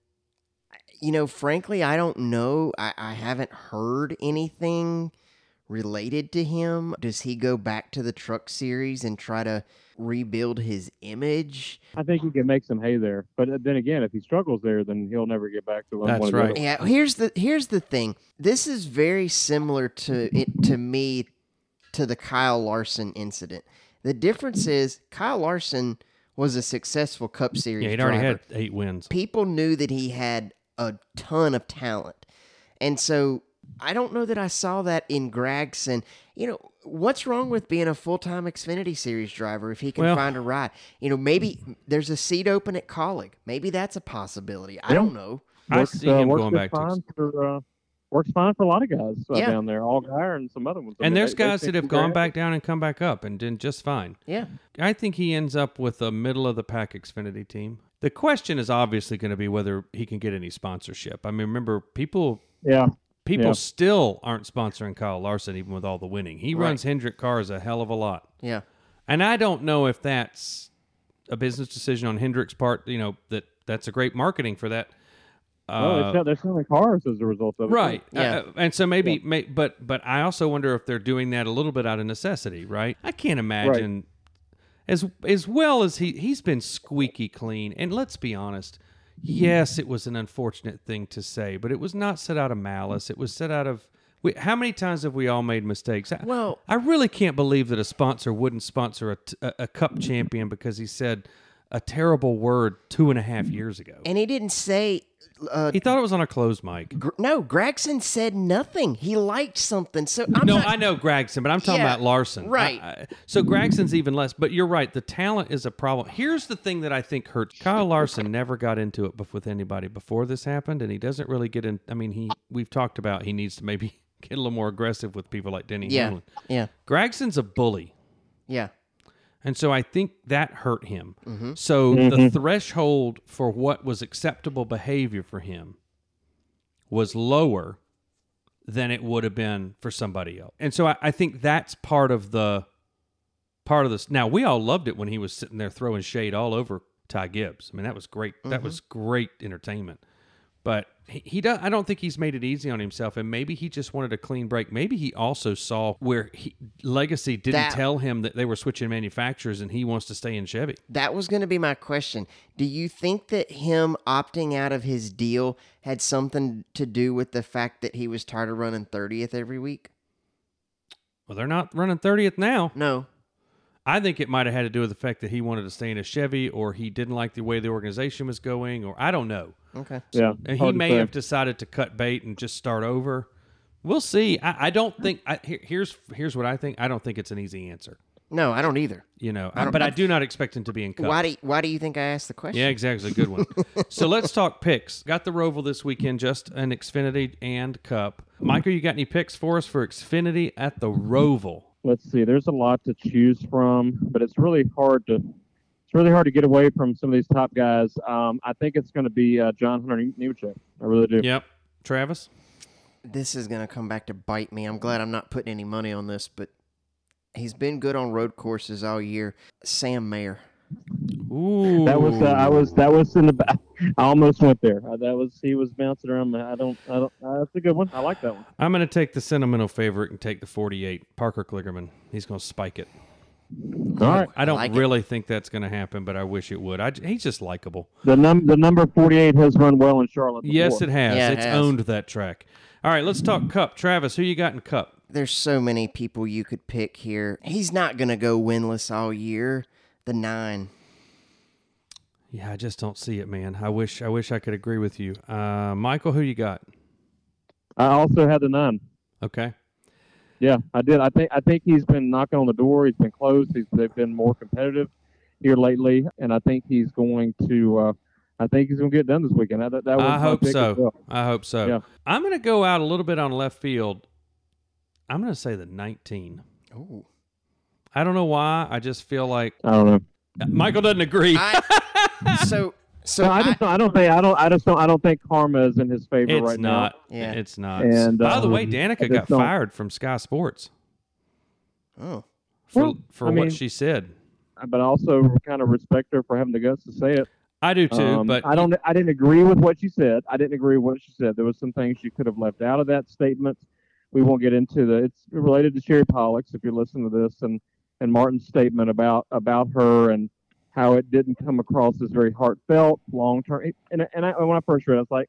you know, frankly, I don't know. I, I haven't heard anything related to him. Does he go back to the truck series and try to rebuild his image? I think he can make some hay there, but uh, then again, if he struggles there, then he'll never get back to one That's the right. other- Yeah, here's the here's the thing. This is very similar to it to me to the Kyle Larson incident. The difference is Kyle Larson was a successful Cup Series Yeah, he'd already had eight wins. People knew that he had a ton of talent, and so I don't know that I saw that in Gragson. You know, what's wrong with being a full time Xfinity Series driver if he can Well- find a ride? You know, maybe there's a seat open at Kaulig. Maybe that's a possibility. I don't know. I Works, see uh, him works going just back to fine for uh, works fine for a lot of guys uh, Yeah. down there. Allgaier and some other ones. I And mean, there's they- they guys think that have gone back down and come back up and did just fine. Yeah. I think he ends up with a middle of the pack Xfinity team. The question is obviously going to be whether he can get any sponsorship. I mean, remember people Yeah. People Yeah. still aren't sponsoring Kyle Larson even with all the winning. He runs Hendrick cars a hell of a lot. Yeah. And I don't know if that's a business decision on Hendrick's part, you know, that that's a great marketing for that. well, Uh, they're, they're selling cars as a result of it. Right. Yeah. Uh, and so maybe, may, but but I also wonder if they're doing that a little bit out of necessity, right? I can't imagine as as well as he he's been squeaky clean. And let's be honest, yes, it was an unfortunate thing to say, but it was not set out of malice. It was set out of we, how many times have we all made mistakes? I- Well- I really can't believe that a sponsor wouldn't sponsor a a cup champion because he said a terrible word two and a half years ago. And he didn't say. Uh, He thought it was on a closed mic. gr- no, Gragson said nothing. He liked something. So I'm no, not, I know Gragson, but I'm talking Yeah, about Larson. right. I- I- so Gragson's even less. But you're right. The talent is a problem. Here's the thing that I think hurts. Kyle Larson never got into it with anybody before this happened, and he doesn't really get in. I mean, he we've talked about he needs to maybe get a little more aggressive with people like Denny Yeah. Hamlin. Yeah. Gragson's a bully. Yeah. And so I think that hurt him. Mm-hmm. So the threshold for what was acceptable behavior for him was lower than it would have been for somebody else. And so I, I think that's part of the part of this. Now we all loved it when he was sitting there throwing shade all over Ty Gibbs. I mean that was great. That was great entertainment. But he, he does, I don't think he's made it easy on himself, and maybe he just wanted a clean break. Maybe he also saw where he, Legacy didn't That- tell him that they were switching manufacturers, and he wants to stay in Chevy. That was going to be my question. Do you think that him opting out of his deal had something to do with the fact that he was tired of running 30th every week? Well, they're not running 30th now. No. I think it might have had to do with the fact that he wanted to stay in a Chevy, or he didn't like the way the organization was going, or I don't know. Okay. Yeah. And he may have decided to cut bait and just start over. We'll see. I, I don't think. I, here- here's here's what I think. I don't think it's an easy answer. No, I don't either. You know, but I do not expect him to be in cup. Why do you, why do you think I asked the question? Yeah, exactly. Good one. so let's talk picks. Got the Roval this weekend, just an Xfinity and Cup. Michael, you got any picks for us for Xfinity at the Roval? Let's see. There's a lot to choose from, but it's really hard to it's really hard to get away from some of these top guys. Um, I think it's going to be uh, John Hunter Nemechek. I really do. Yep. Travis? This is going to come back to bite me. I'm glad I'm not putting any money on this, but he's been good on road courses all year. Sam Mayer. Ooh, That was uh, I was that was in the back. I almost went there. Uh, that was he was bouncing around. I don't I don't. Uh, that's a good one. I like that one. I'm going to take the sentimental favorite and take the 48, Parker Kligerman. He's going to spike it. All right. I don't like it. really think that's going to happen, but I wish it would. I, he's just likable. The num the number forty eight has run well in Charlotte. Yes, it has. Yeah, it it's has. owned that track. All right, let's talk Cup. Travis, who you got in Cup? There's so many people you could pick here. He's not going to go winless all year. The nine. Yeah, I just don't see it, man. I wish I wish I could agree with you. Uh, Michael, who you got? I also had the nine. Okay. Yeah, I did. I think I think he's been knocking on the door. He's been close. He's they've been more competitive here lately, and I think he's going to. Uh, I think he's going to get it done this weekend. That, that was I hope so. well. I hope so. Yeah. I'm going to go out a little bit on left field. I'm going to say the 19. Oh. I don't know why. I just feel like I don't know. Michael doesn't agree. I, so so No, I I, just don't, I don't think I don't I just don't I don't think karma is in his favor right not. Yeah. It's not. And, By the way, um, Danica got don't- fired from Sky Sports oh. for Well, for I what mean- she said. but I also kind of respect her for having the guts to say it. I do too, Um, but I don't. I didn't agree with what she said. I didn't agree with what she said. There was some things she could have left out of that statement. We won't get into the. It's related to Sherry Pollex. If you listen to this and and Martin's statement about about her and how it didn't come across as very heartfelt, long term. And and I, when I first read, it, I was like,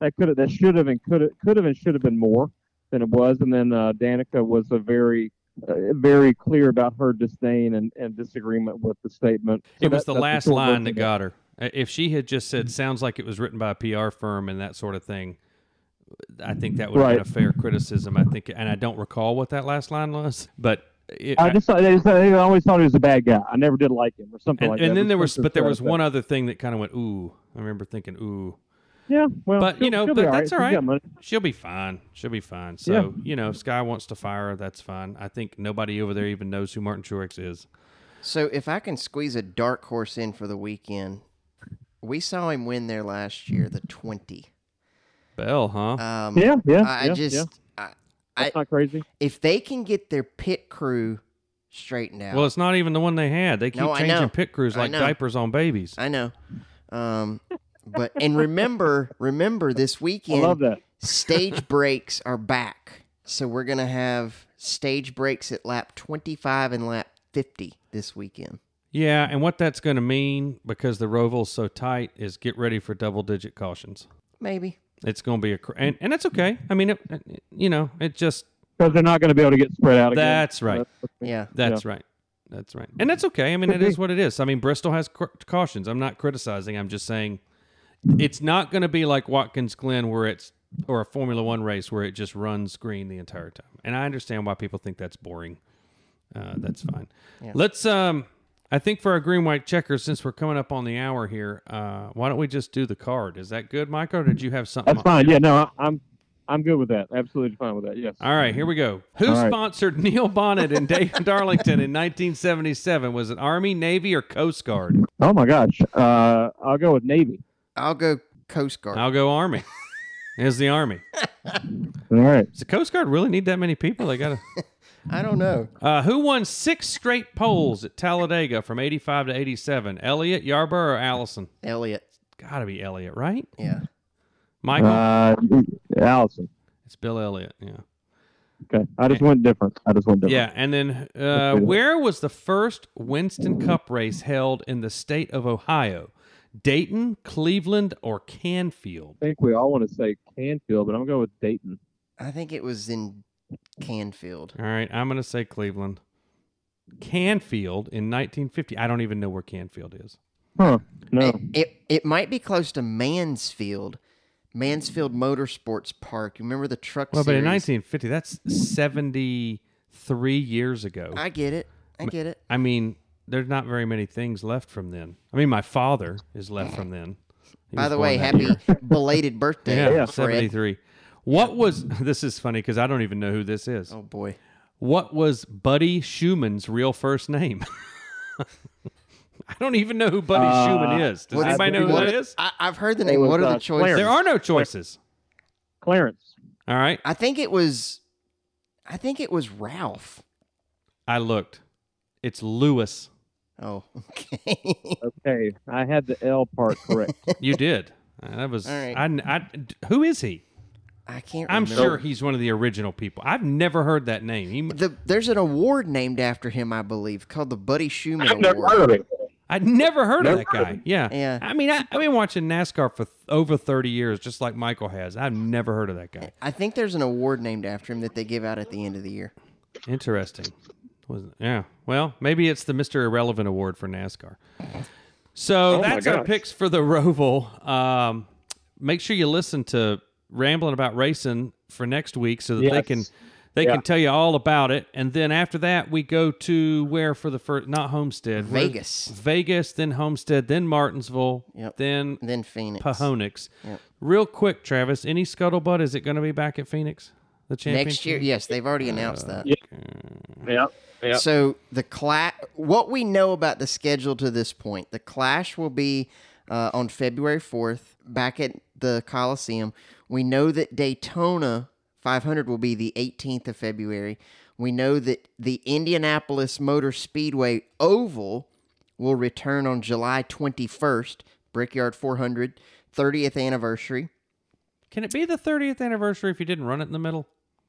that could have, that should have, and could have, could have, and should have been more than it was. And then uh, Danica was a very uh, very clear about her disdain and, and disagreement with the statement. So it was that- the last short line that got her. If she had just said, "Sounds like it was written by a PR firm" and that sort of thing, I think that would have Right. been a fair criticism. I think, and I don't recall what that last line was, but it, I just thought, I, just, I always thought he was a bad guy. I never did like him or something and, like that. and then there was, but there was one other thing that kind of went, "Ooh." I remember thinking, "Ooh." Yeah, well, But, you know, but all that's right. all She's got right. money. She'll be fine. She'll be fine. So, Yeah. you know, if Sky wants to fire her, that's fine. I think nobody over there even knows who Martin Truex is. So if I can squeeze a dark horse in for the weekend, we saw him win there last year, the twenty. Bell, huh? Um, Yeah, yeah, I, I yeah, just, yeah. I, That's I, not crazy. if they can get their pit crew straightened out, well, it's not even the one they had. They keep No, changing know. pit crews like diapers on babies. I know. Um, but and remember, remember this weekend. I love that. stage breaks are back. So we're gonna have stage breaks at lap twenty-five and lap fifty this weekend. Yeah, and what that's going to mean because the Roval's so tight is get ready for double digit cautions. Maybe. It's going to be a cr- and, and that's okay. I mean, it, it- you know, it just Because they're not going to be able to get spread out again. That's right. Yeah. That's right. That's right. And that's okay. I mean, it is what it is. I mean, Bristol has cr- cautions. I'm not criticizing. I'm just saying it's not going to be like Watkins Glen where it's or a Formula 1 race where it just runs green the entire time. And I understand why people think that's boring. Uh, that's fine. Let's um I think for our green white checkers since we're coming up on the hour here, uh why don't we just do the card? Is that good, Michael, or did you have something That's fine. Yeah, no, I, I'm I'm good with that. Absolutely fine with that. Yes. All right, here we go. Who All right. sponsored Neil Bonnett and Dave Darlington in 1977? Was it Army, Navy, or Coast Guard? Oh my gosh. Uh, I'll go with Navy. I'll go Coast Guard. I'll go Army. Is the Army? All right. Does the Coast Guard really need that many people? They got to. I don't know. Uh, who won six straight poles at Talladega from 85 to 87? Elliott, Yarborough, or Allison? Elliott. Got to be Elliott, right? Yeah. Michael? Uh, Allison. it's Bill Elliott, yeah. Okay. I just went different. I just went different. Yeah, and then uh, where was the first Winston Cup race held in the state of Ohio? Dayton, Cleveland, or Canfield? I think we all want to say Canfield, but I'm going to go with Dayton. I think it was in Canfield. All right, I'm going to say Cleveland. Canfield in 1950. I don't even know where Canfield is. Huh. No. It, it it might be close to Mansfield. Mansfield Motorsports Park. You remember the truck Well, but in 1950, that's 73 years ago. I get it. I get it. I mean, there's not very many things left from then. I mean, my father is left from then. He By the way, happy year. belated birthday, Yeah, Fred. 73. What was this is funny because I don't even know who this is. Oh boy. What was Buddy Shuman's real first name? I don't even know who Buddy Uh, Shuman is. Does What- anybody know who what- that is? I, I've heard the name. was, What are uh, the choices? Clarence. There are no choices. Clarence. All right. I think it was. I think it was Ralph. I looked. It's Lewis. Oh, okay. Okay, I had the L part correct. You did. That was. All right. I, I- who is he? I can't. I'm remember. sure he's one of the original people. I've never heard that name. He, The, there's an award named after him, I believe, called the Buddy Shuman I've never Award. heard of him. I'd never heard of that heard guy. him. Yeah. Yeah. I mean, I, I've been watching NASCAR for th- over 30 years, just like Michael has. I've never heard of that guy. I think there's an award named after him that they give out at the end of the year. Interesting. Was yeah. Well, maybe it's the Mr. Irrelevant Award for NASCAR. So Oh that's our picks for the Roval. Um, make sure you listen to Rambling About Racing for next week so that they can they Yeah. can tell you all about it. And then after that, we go to where for the first not Homestead, Where- Vegas. Vegas, then Homestead, then Martinsville, Yep. then And then Phoenix. Pahonix. Yep. Real quick, Travis, any scuttlebutt? Is it going to be back at Phoenix? The championship Next year, yes, they've already announced that. Yeah. Yeah. Yeah. So the clash, what we know about the schedule to this point, the clash will be uh, on February fourth, back at the Coliseum. We know that Daytona 500 will be the 18th of February. We know that the Indianapolis Motor Speedway Oval will return on July 21st, Brickyard 400, 30th anniversary. Can it be the 30th anniversary if you didn't run it in the middle?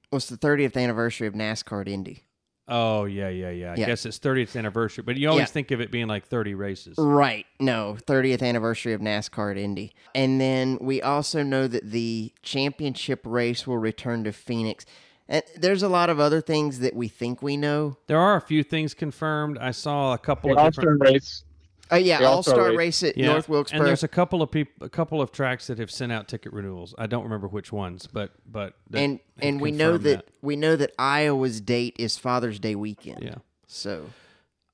What's the 30th anniversary of NASCAR at Indy? Oh yeah, yeah, yeah. I Yeah. guess it's 30th anniversary, but you always Yeah. think of it being like 30 races. Right. No, 30th anniversary of NASCAR at Indy. And then we also know that the championship race will return to Phoenix. And there's a lot of other things that we think we know. There are a few things confirmed. I saw a couple The of All different. Star race. Oh yeah, All All-Star race. race at Yeah, North and Wilkesboro. there's a couple of people, a couple of tracks that have sent out ticket renewals. I don't remember which ones, but but and and we know confirmed that, we know that Iowa's date is Father's Day weekend. Yeah. So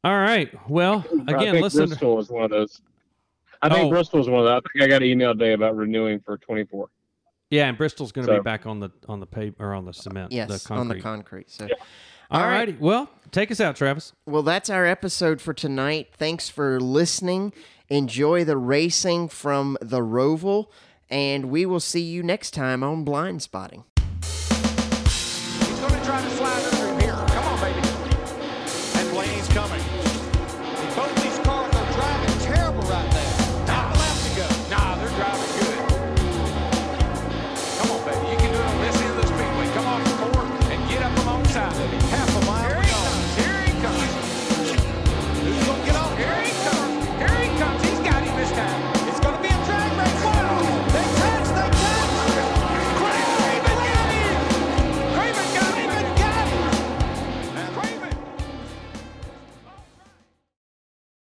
All right. Well, I again, think listen. Bristol was one of those. I think Oh. Bristol was one of those. I think I got an email today about renewing for 24. Yeah, and Bristol's going to be back on the on the pave or on the cement. yes, the concrete. on the concrete. So All All right. righty. Well, take us out, Travis. Well, that's our episode for tonight. Thanks for listening. Enjoy the racing from the Roval, and we will see you next time on Blind Spotting.